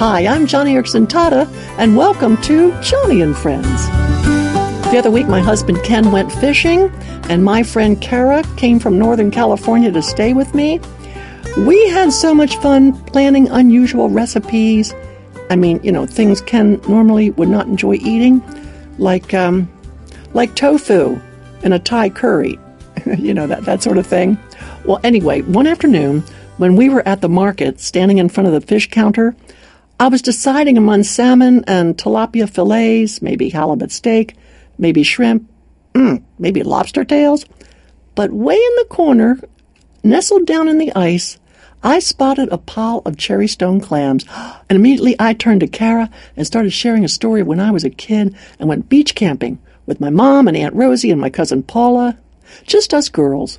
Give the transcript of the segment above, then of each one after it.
Hi, I'm Joni Eareckson Tada, and welcome to Joni and Friends. The other week, my husband Ken went fishing, and my friend Kara came from Northern California to stay with me. We had so much fun planning unusual recipes. I mean, you know, things Ken normally would not enjoy eating, like um, like tofu in a Thai curry, you know that that sort of thing. Well, anyway, one afternoon when we were at the market, standing in front of the fish counter, I was deciding among salmon and tilapia fillets, maybe halibut steak, maybe shrimp, mm, maybe lobster tails. But way in the corner, nestled down in the ice, I spotted a pile of cherry stone clams, and immediately I turned to Kara and started sharing a story when I was a kid and went beach camping with my mom and Aunt Rosie and my cousin Paula. Just us girls.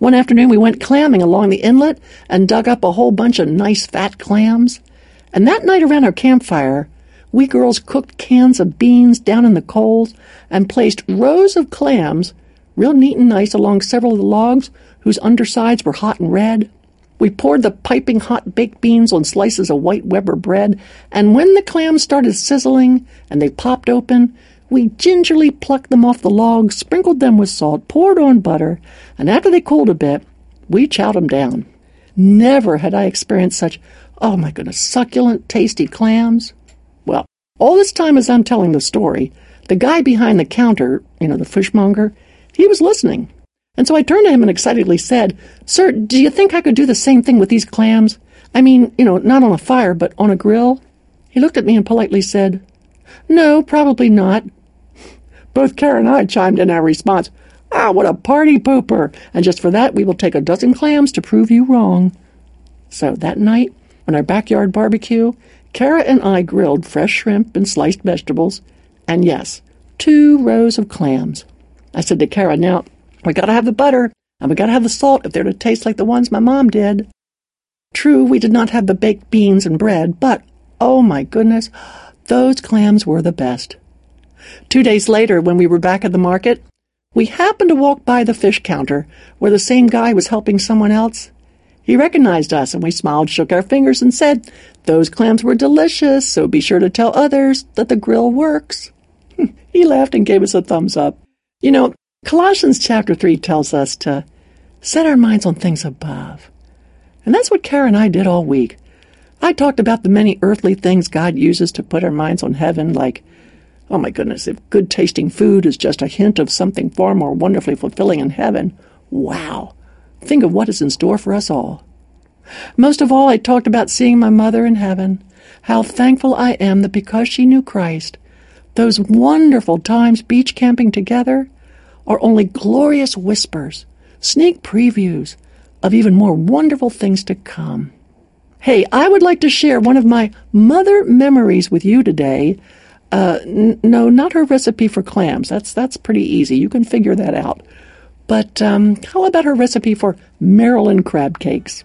One afternoon we went clamming along the inlet and dug up a whole bunch of nice fat clams. And that night around our campfire, we girls cooked cans of beans down in the coals and placed rows of clams, real neat and nice, along several of the logs whose undersides were hot and red. We poured the piping hot baked beans on slices of white Weber bread, and when the clams started sizzling and they popped open, we gingerly plucked them off the logs, sprinkled them with salt, poured on butter, and after they cooled a bit, we chowed them down. Never had I experienced such, oh my goodness, succulent, tasty clams. Well, all this time as I'm telling the story, the guy behind the counter, you know, the fishmonger, he was listening. And so I turned to him and excitedly said, Sir, do you think I could do the same thing with these clams? I mean, you know, not on a fire, but on a grill? He looked at me and politely said, No, probably not. Both Kara and I chimed in our response, Ah, what a party pooper! And just for that, we will take a dozen clams to prove you wrong. So that night, on our backyard barbecue, Kara and I grilled fresh shrimp and sliced vegetables, and yes, two rows of clams. I said to Kara, Now, we gotta have the butter, and we gotta have the salt if they're to taste like the ones my mom did. True, we did not have the baked beans and bread, but oh my goodness, those clams were the best. Two days later, when we were back at the market, we happened to walk by the fish counter where the same guy was helping someone else. He recognized us and we smiled, shook our fingers, and said, Those clams were delicious, so be sure to tell others that the grill works. he laughed and gave us a thumbs up. You know, Colossians chapter 3 tells us to set our minds on things above. And that's what Kara and I did all week. I talked about the many earthly things God uses to put our minds on heaven, like, oh my goodness, if good tasting food is just a hint of something far more wonderfully fulfilling in heaven, wow, think of what is in store for us all. Most of all, I talked about seeing my mother in heaven, how thankful I am that because she knew Christ, those wonderful times beach camping together are only glorious whispers, sneak previews of even more wonderful things to come. Hey, I would like to share one of my mother memories with you today. Uh, n- no, not her recipe for clams. That's that's pretty easy. You can figure that out. But um, how about her recipe for Maryland crab cakes?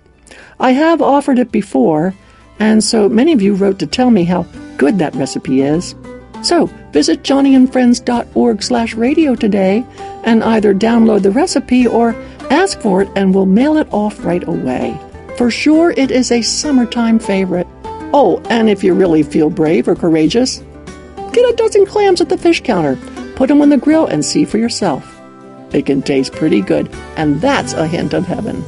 I have offered it before, and so many of you wrote to tell me how good that recipe is. So visit joniandfriends.org slash radio today and either download the recipe or ask for it and we'll mail it off right away. For sure, it is a summertime favorite. Oh, and if you really feel brave or courageous, get a dozen clams at the fish counter, put them on the grill, and see for yourself. It can taste pretty good, and that's a hint of heaven.